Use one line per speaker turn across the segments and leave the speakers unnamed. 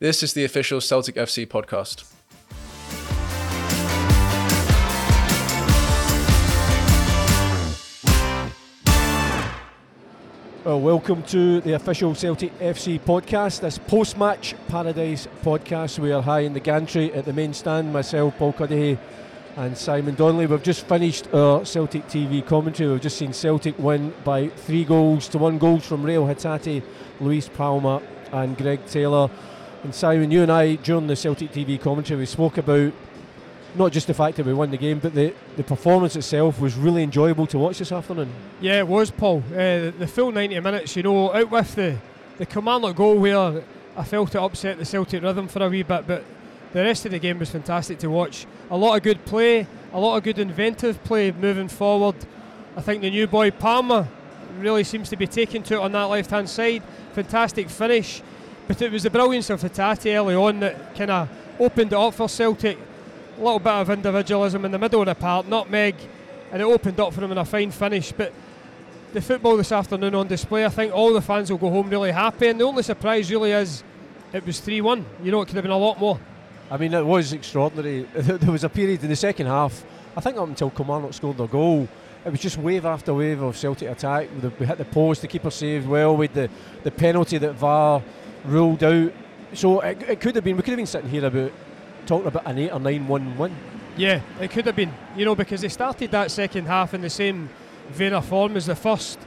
This is the official Celtic FC podcast.
Well, welcome to the official Celtic FC podcast, this post match paradise podcast. We are high in the gantry at the main stand, myself, Paul Cuddihy, and Simon Donnelly. We've just finished our Celtic TV commentary. We've just seen Celtic win by three goals to one goals from Reo Hatate, Luis Palma, and Greg Taylor. And Simon, you and I, during the Celtic TV commentary, we spoke about not just the fact that we won the game, but the, the performance itself was really enjoyable to watch this afternoon.
Yeah, it was, Paul. Uh, the full 90 minutes, you know, out with the, the Kilmarnock goal where I felt it upset the Celtic rhythm for a wee bit, but the rest of the game was fantastic to watch. A lot of good play, a lot of good inventive play moving forward. I think the new boy Palma really seems to be taking to it on that left hand side. Fantastic finish. But it was the brilliance of Hatate early on that kind of opened it up for Celtic a little bit of individualism in the middle of the park, nutmeg, and it opened up for him in a fine finish. But the football this afternoon on display, I think all the fans will go home really happy. And the only surprise really is it was 3 1. You know, it could have been a lot more.
I mean, it was extraordinary. There was a period in the second half, I think up until Kilmarnock scored their goal, it was just wave after wave of Celtic attack. We hit the post, the keeper saved well with the, the penalty that VAR ruled out. So it, it could have been, we could have been sitting here about talking about an 8 or 9 1 win.
Yeah, it could have been, you know, because they started that second half in the same vein of form as the first.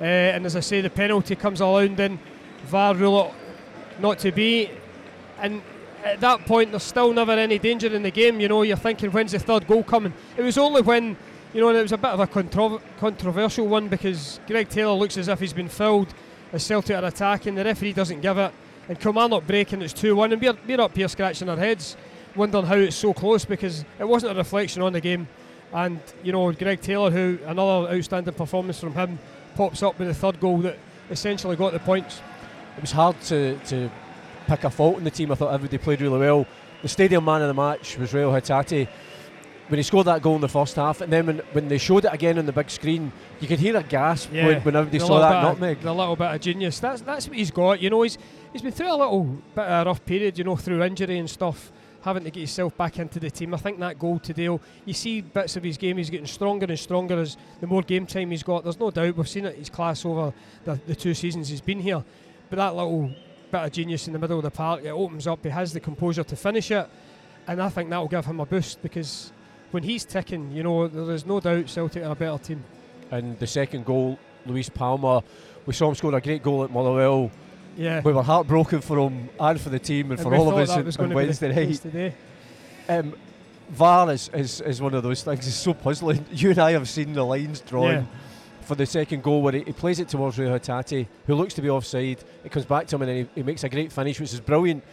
Uh, and as I say, the penalty comes around, then VAR rule it not to be. And at that point, there's still never any danger in the game. You know, you're thinking, when's the third goal coming? It was only when, you know, it was a bit of a contro- controversial one because Greg Taylor looks as if he's been fouled as Celtic are attacking. The referee doesn't give it. And Kilmarnock breaking, it's 2 1. And we're, we're up here scratching our heads wondering how it's so close because it wasn't a reflection on the game. And you know, Greg Taylor, who another outstanding performance from him, pops up with the third goal that essentially got the points.
It was hard to, to pick a fault in the team. I thought everybody played really well. The stadium man of the match was Reo Hatate. When he scored that goal in the first half, and then when, when they showed it again on the big screen, you could hear a gasp yeah, when, when everybody saw that nutmeg.
The little bit of genius. That's that's what he's got. You know, he's he's been through a little bit of a rough period. You know, through injury and stuff having to get himself back into the team. I think that goal today, you see bits of his game, he's getting stronger and stronger as the more game time he's got. There's no doubt, we've seen it, his class over the, the two seasons he's been here. But that little bit of genius in the middle of the park, it opens up, he has the composure to finish it. And I think that will give him a boost because when he's ticking, you know, there is no doubt Celtic are a better team.
And the second goal, Luis Palma, we saw him score a great goal at Motherwell
yeah.
We were heartbroken for him and for the team and, and for all of us on, Wednesday night.
Today.
Um, VAR is, is, is one of those things. It's so puzzling. You and I have seen the lines drawn yeah. for the second goal where he, he plays it towards Reo Hatate, who looks to be offside. It comes back to him and then he, he makes a great finish, which is brilliant.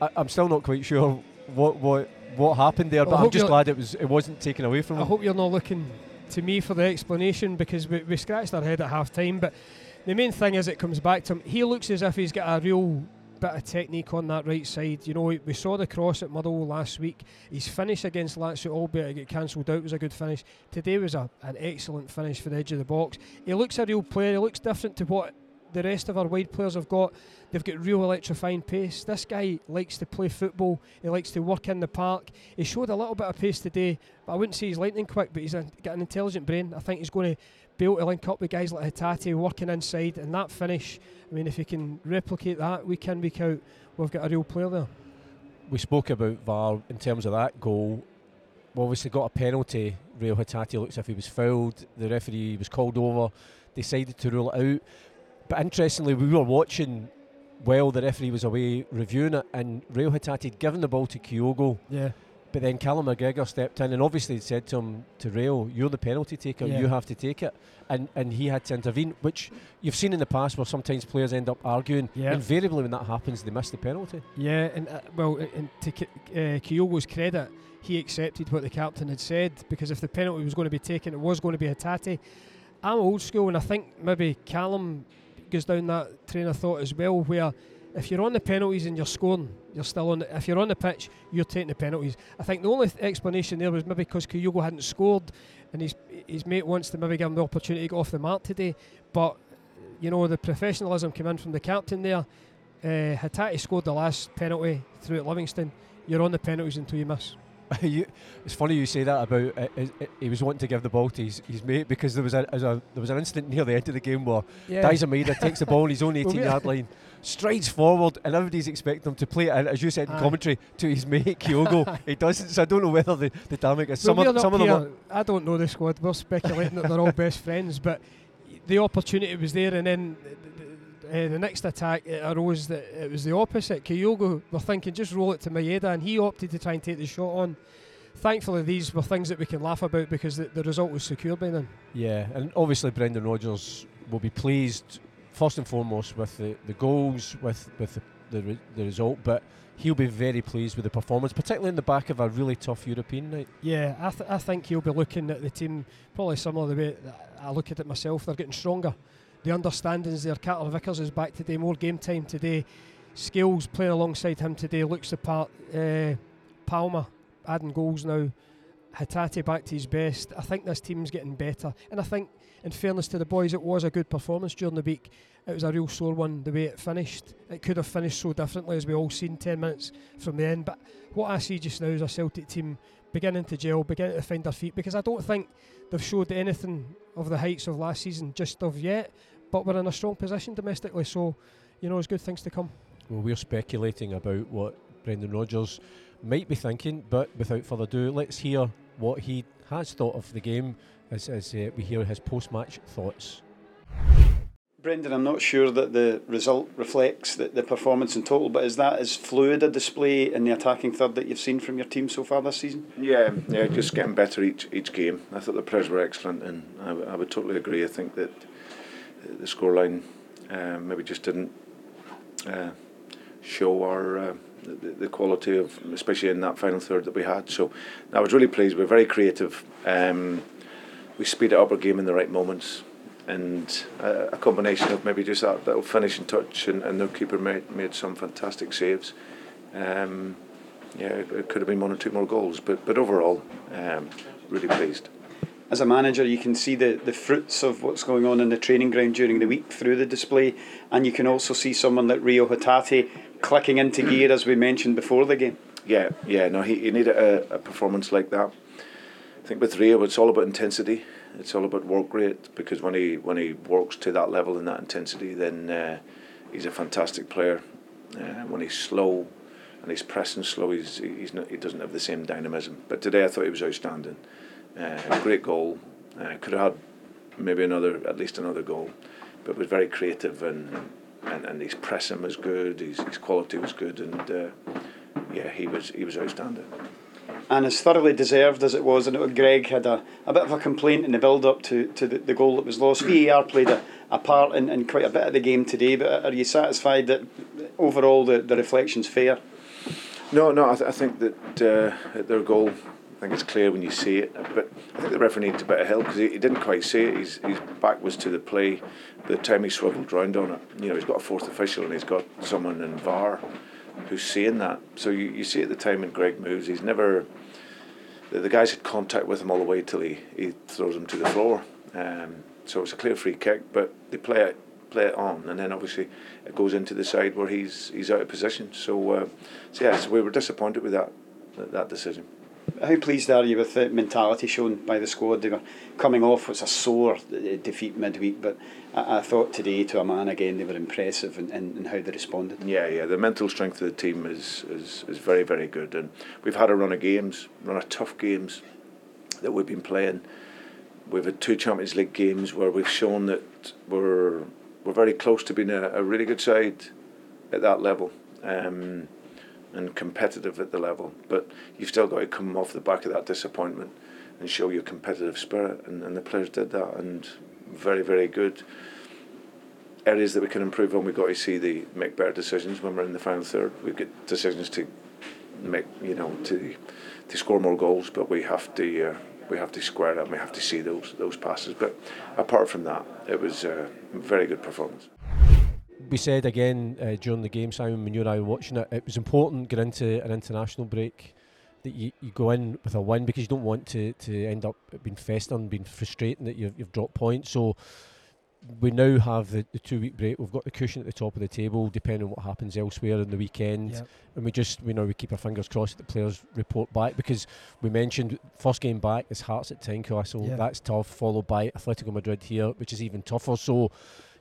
I, am still not quite sure what what what happened there, but I'm just glad it was it wasn't taken away from
I
him.
I hope you're not looking to me for the explanation because we, we scratched our head at half time, but the main thing is it comes back to him. He looks as if he's got a real bit of technique on that right side. You know, we saw the cross at Motherwell last week. His finish against Lazio, albeit it got cancelled out, was a good finish. Today was a, an excellent finish for the edge of the box. He looks a real player. He looks different to what the rest of our wide players have got. They've got real electrifying pace. This guy likes to play football. He likes to work in the park. He showed a little bit of pace today, but I wouldn't say he's lightning quick. But he's a, got an intelligent brain. I think he's going to be able to link up with guys like Hatate working inside and that finish. I mean, if he can replicate that week in, week out, we've got a real player there.
We spoke about VAR in terms of that goal. We obviously got a penalty. Reo Hatate looks as if he was fouled. The referee was called over, decided to rule it out. But interestingly, we were watching while the referee was away reviewing it, and Reo Hatate had given the ball to Kyogo.
Yeah
but then Callum McGregor stepped in and obviously said to him, to Reo, you're the penalty taker, yeah. you have to take it. And and he had to intervene, which you've seen in the past where sometimes players end up arguing. Yeah. Invariably, when that happens, they miss the penalty.
Yeah, and uh, well, and to uh, Kyogo's credit, he accepted what the captain had said because if the penalty was going to be taken, it was going to be Hatate. I'm old school, and I think maybe Callum goes down that train of thought as well, where if you're on the penalties and you're scoring, you're still on. The, if you're on the pitch, you're taking the penalties. I think the only th- explanation there was maybe because Kyogo hadn't scored, and his his mate wants to maybe give him the opportunity to go off the mark today. But you know the professionalism came in from the captain there. Uh, Hatate scored the last penalty through at Livingston. You're on the penalties until you miss.
you, it's funny you say that about uh, uh, he was wanting to give the ball to his, his mate because there was a, a, there was an instant near the end of the game where yeah. Daizen Maeda takes the ball on his own 18 yard line, strides forward, and everybody's expecting him to play it, as you said in Aye. commentary, to his mate Kyogo. he doesn't, so I don't know whether the, the dynamic is.
Some, of, some of them. Are, I don't know the squad. We're speculating that they're all best friends, but the opportunity was there, and then uh, the next attack it arose that it was the opposite. Kyogo were thinking just roll it to Maeda, and he opted to try and take the shot on. Thankfully, these were things that we can laugh about because the, the result was secure by then.
Yeah, and obviously Brendan Rodgers will be pleased first and foremost with the, the goals, with with the, the, the result, but he'll be very pleased with the performance, particularly in the back of a really tough European night.
Yeah, I, th- I think he'll be looking at the team probably similar to the way I look at it myself. They're getting stronger. The understandings there. Carter Vickers is back today, more game time today. Scales playing alongside him today looks the part. Uh, Palma adding goals now. Hatate back to his best. I think this team's getting better, and I think, in fairness to the boys, it was a good performance during the week. It was a real sore one the way it finished. It could have finished so differently as we all seen ten minutes from the end. But what I see just now is a Celtic team beginning to gel, beginning to find their feet. Because I don't think they've showed anything of the heights of last season just of yet. But we're in a strong position domestically, so you know, there's good things to come.
Well, we're speculating about what Brendan Rodgers might be thinking, but without further ado, let's hear what he has thought of the game as, as uh, we hear his post match thoughts.
Brendan, I'm not sure that the result reflects the, the performance in total, but is that as fluid a display in the attacking third that you've seen from your team so far this season?
Yeah, yeah, just getting better each each game. I thought the players were excellent, and I, w- I would totally agree. I think that the scoreline uh, maybe just didn't uh, show our. Uh, the, the quality of, especially in that final third that we had. So I was really pleased. We are very creative. Um, we speeded up our game in the right moments, and a, combination of maybe just that little finishing touch, and, and their keeper made made some fantastic saves. Um, yeah, it could have been one or two more goals, but but overall, um, really pleased
as a manager, you can see the, the fruits of what's going on in the training ground during the week through the display, and you can also see someone like Reo Hatate clicking into gear as we mentioned before the game.
Yeah, yeah, no, he, he needed a, a performance like that. I think with Reo, it's all about intensity. It's all about work rate because when he when he works to that level and that intensity, then uh, he's a fantastic player. Uh, when he's slow and he's pressing slow, he's he's not, he doesn't have the same dynamism. But today, I thought he was outstanding. Uh, great goal. Uh, could have had maybe another, at least another goal, but was very creative and and, and his pressing was good. His, his quality was good, and uh, yeah, he was he was outstanding.
And as thoroughly deserved as it was, and Greg had a, a bit of a complaint in the build up to, to the, the goal that was lost. VAR played a, a part in, in quite a bit of the game today, but are you satisfied that overall the, the reflection's fair?
No, no, I, th- I think that uh, their goal think it's clear when you see it. But I think the referee needs a of help because he, he, didn't quite see it. His, his back was to the play. The time he swiveled round on it, you know, he's got a fourth official and he's got someone in VAR who's seeing that. So you, you see at the time when Greg moves, he's never. The, the guys had contact with him all the way till he, he throws him to the floor. Um, so it's a clear free kick, but they play it play it on, and then obviously it goes into the side where he's he's out of position. So, uh, so yeah, so we were disappointed with that that decision
how pleased are you with the mentality shown by the squad? They were coming off what's a sore defeat midweek, but I, I thought today, to a man again, they were impressive in, in, in, how they responded.
Yeah, yeah, the mental strength of the team is, is, is very, very good. And we've had a run of games, run of tough games that we've been playing. We've had two Champions League games where we've shown that we're, we're very close to being a, a really good side at that level. Um, and competitive at the level. But you've still got to come off the back of that disappointment and show your competitive spirit. And, and the players did that, and very, very good. Areas that we can improve on, we've got to see the make better decisions when we're in the final third. We've got decisions to make, you know, to to score more goals, but we have to uh, we have to square and we have to see those those passes. But apart from that, it was a very good performance
we said again uh, during the game, Simon, when you and I were watching it, it was important getting into an international break that you, you go in with a win because you don't want to, to end up being festering, being frustrating that you've, you've dropped points. So we now have the, the two week break. We've got the cushion at the top of the table, depending on what happens elsewhere in the weekend.
Yep.
And we just, you know, we keep our fingers crossed that the players report back because we mentioned first game back is Hearts at Tynecastle.
Yeah.
That's tough, followed by Atletico Madrid here, which is even tougher. So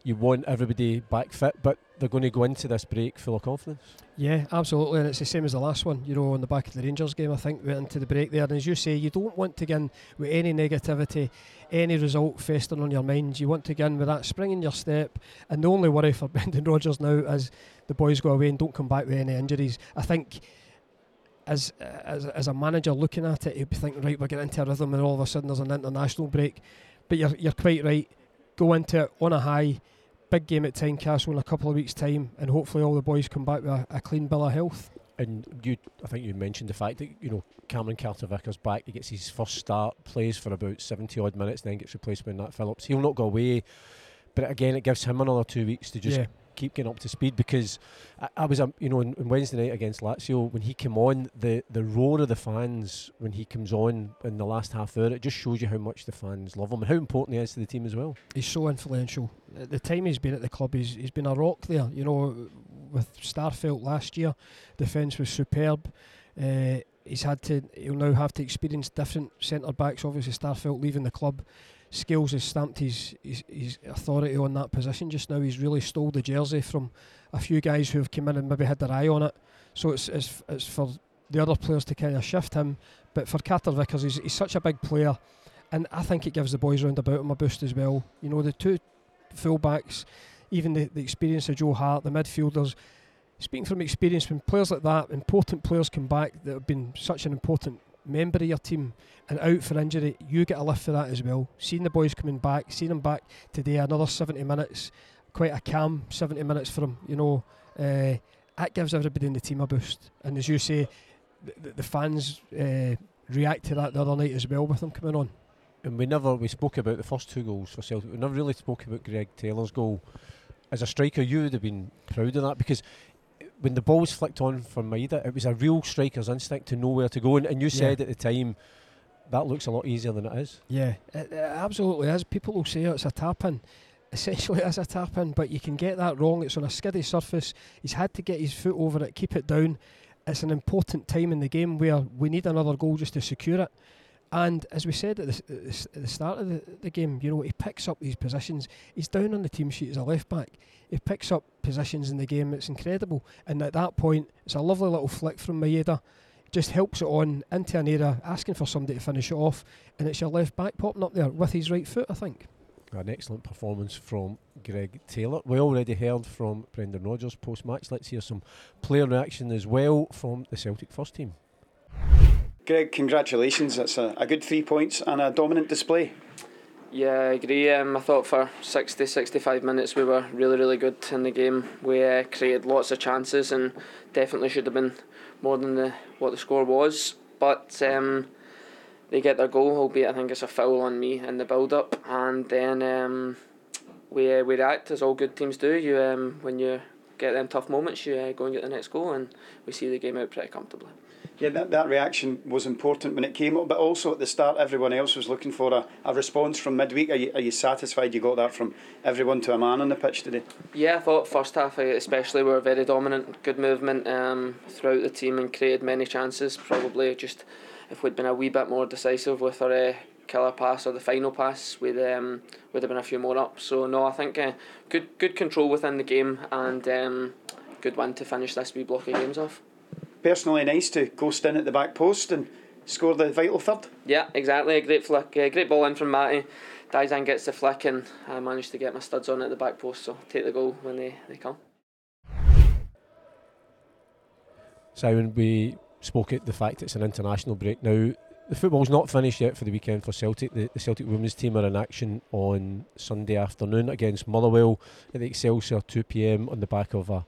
you want everybody back fit, but they're going to go into this break full of confidence.
Yeah, absolutely, and it's the same as the last one. You know, on the back of the Rangers game, I think went into the break there, and as you say, you don't want to get in with any negativity, any result festering on your mind. You want to get in with that spring in your step, and the only worry for Brendan Rodgers now is the boys go away and don't come back with any injuries. I think. As, as as a manager looking at it, he'd be thinking, right, we're getting into a rhythm, and all of a sudden there's an international break. But you're you're quite right. Go into it on a high, big game at Tynecastle in a couple of weeks' time, and hopefully all the boys come back with a, a clean bill of health.
And you, I think you mentioned the fact that you know Cameron Carter Vickers back. He gets his first start, plays for about seventy odd minutes, then gets replaced by Nat Phillips. He'll not go away, but again, it gives him another two weeks to just
yeah,
keep getting up to speed because I, I was, um, you know, on, on Wednesday night against Lazio when he came on, the the roar of the fans when he comes on in the last half hour, it just shows you how much the fans love him and how important he is to the team as well.
he's so influential. At the time he's been at the club, he's, he's been a rock there. You know, with Starfelt last year, defence was superb. Uh, he's had to, he'll now have to experience different centre backs. Obviously, Starfelt leaving the club. Scales has stamped his, his his authority on that position just now. He's really stole the jersey from a few guys who have come in and maybe had their eye on it. So it's it's, it's for the other players to kind of shift him. But for Carter Vickers, he's, he's such a big player, and I think it gives the boys round about him a boost as well. You know, the two fullbacks, even the, the experience of Joe Hart, the midfielders. Speaking from experience, when players like that, important players come back that have been such an important member of your team and out for injury, you get a lift for that as well. Seeing the boys coming back, seeing them back today, another 70 minutes, quite a calm 70 minutes for them, you know, uh, that gives everybody in the team a boost. And as you say, the, the fans uh, react to that the other night as well with them coming on.
And we never we spoke about the first two goals for Celtic. We never really spoke about Greg Taylor's goal. As a striker, you would have been proud of that because when the ball was flicked on from Maeda, it was a real striker's instinct to know where to go. And, and you said at the time that looks a lot easier than it is.
Yeah, it, it absolutely is. People will say oh, it's a tap in. Essentially, it's a tap in, but you can get that wrong. It's on a skiddy surface. He's had to get his foot over it, keep it down. It's an important time in the game where we need another goal just to secure it. And as we said at the, at the, start of the, the game, you know, he picks up these positions. He's down on the team sheet as a left back. He picks up positions in the game. It's incredible. And at that point, it's a lovely little flick from Maeda. Just helps it on into an area, asking for somebody to finish it off. And it's your left back popping up there with his right foot, I think.
An excellent performance from Greg Taylor. We already heard from Brendan Rodgers post match. Let's hear some player reaction as well from the Celtic first team.
Greg, congratulations. That's a, a good three points and a dominant display.
Yeah, I agree. Um, I thought for 60, 65 minutes we were really, really good in the game. We uh, created lots of chances and definitely should have been more than the what the score was. But um, they get their goal, albeit I think it's a foul on me in the build up. And then um, we, uh, we react as all good teams do. You um, When you get them tough moments, you uh, go and get the next goal, and we see the game out pretty comfortably.
Yeah, that, that reaction was important when it came up, but also at the start, everyone else was looking for a, a response from midweek. Are you, are you satisfied you got that from everyone to a man on the pitch today?
Yeah, I thought first half uh, especially we were very dominant, good movement um, throughout the team and created many chances. Probably just if we'd been a wee bit more decisive with our uh, killer pass or the final pass, we'd um, would have been a few more up. So no, I think uh, good good control within the game and um, good win to finish this wee block of games off.
Personally, nice to ghost in at the back post and score the vital third.
Yeah, exactly. A great flick, a great ball in from Matty. Daizen gets the flick and I managed to get my studs on at the back post. So take the goal when they, they come.
Simon, we spoke at the fact it's an international break now. The football's not finished yet for the weekend for Celtic. The, the Celtic women's team are in action on Sunday afternoon against Motherwell at the Excelsior 2 pm on the back of a,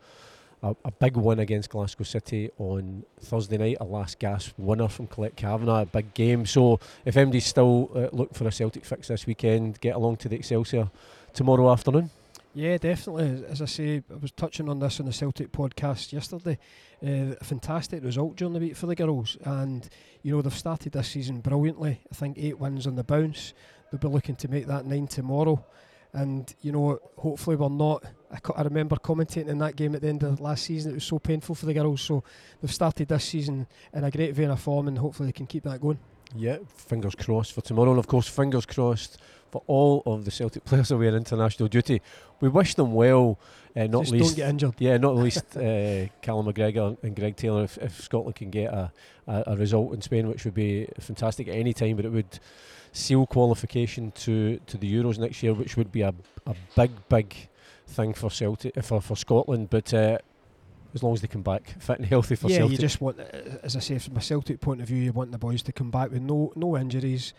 a, a big win against Glasgow City on Thursday night, a last gasp winner from Colette Kavanagh, a big game. So if MD's still uh, looking for a Celtic fix this weekend, get along to the Excelsior tomorrow afternoon.
Yeah, definitely. As I say, I was touching on this on the Celtic podcast yesterday. Uh, a fantastic result during the week for the girls, and you know they've started this season brilliantly. I think eight wins on the bounce. They'll be looking to make that nine tomorrow. And you know, hopefully we're not. I, co- I remember commentating in that game at the end of last season. It was so painful for the girls. So they've started this season in a great vein of form, and hopefully they can keep that going.
Yeah, fingers crossed for tomorrow, and of course, fingers crossed for all of the Celtic players away on international duty. We wish them well, uh, not
Just
least.
don't get injured.
Yeah, not least uh, Callum McGregor and Greg Taylor. If, if Scotland can get a, a, a result in Spain, which would be fantastic at any time, but it would seal qualification to, to the Euros next year, which would be a, a big, big thing for Celtic for, for Scotland. But uh, as long as they come back fit and healthy for
yeah,
Celtic,
you just want, uh, as I say, from a Celtic point of view, you want the boys to come back with no no injuries.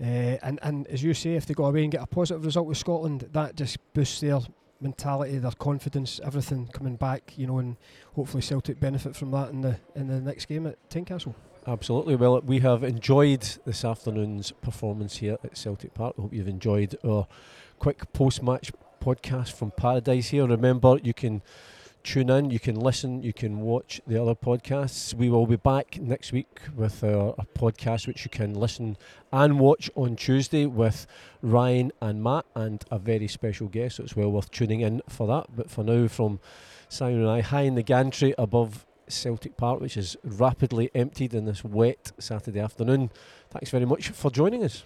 Uh, and, and as you say, if they go away and get a positive result with Scotland, that just boosts their mentality, their confidence, everything coming back, you know, and hopefully Celtic benefit from that in the in the next game at Tynecastle.
Absolutely. Well, we have enjoyed this afternoon's performance here at Celtic Park. I hope you've enjoyed our quick post match podcast from Paradise here. Remember, you can tune in, you can listen, you can watch the other podcasts. We will be back next week with our, our podcast, which you can listen and watch on Tuesday with Ryan and Matt and a very special guest. So it's well worth tuning in for that. But for now, from Simon and I, high in the gantry above Celtic Park, which is rapidly emptied in this wet Saturday afternoon. Thanks very much for joining us.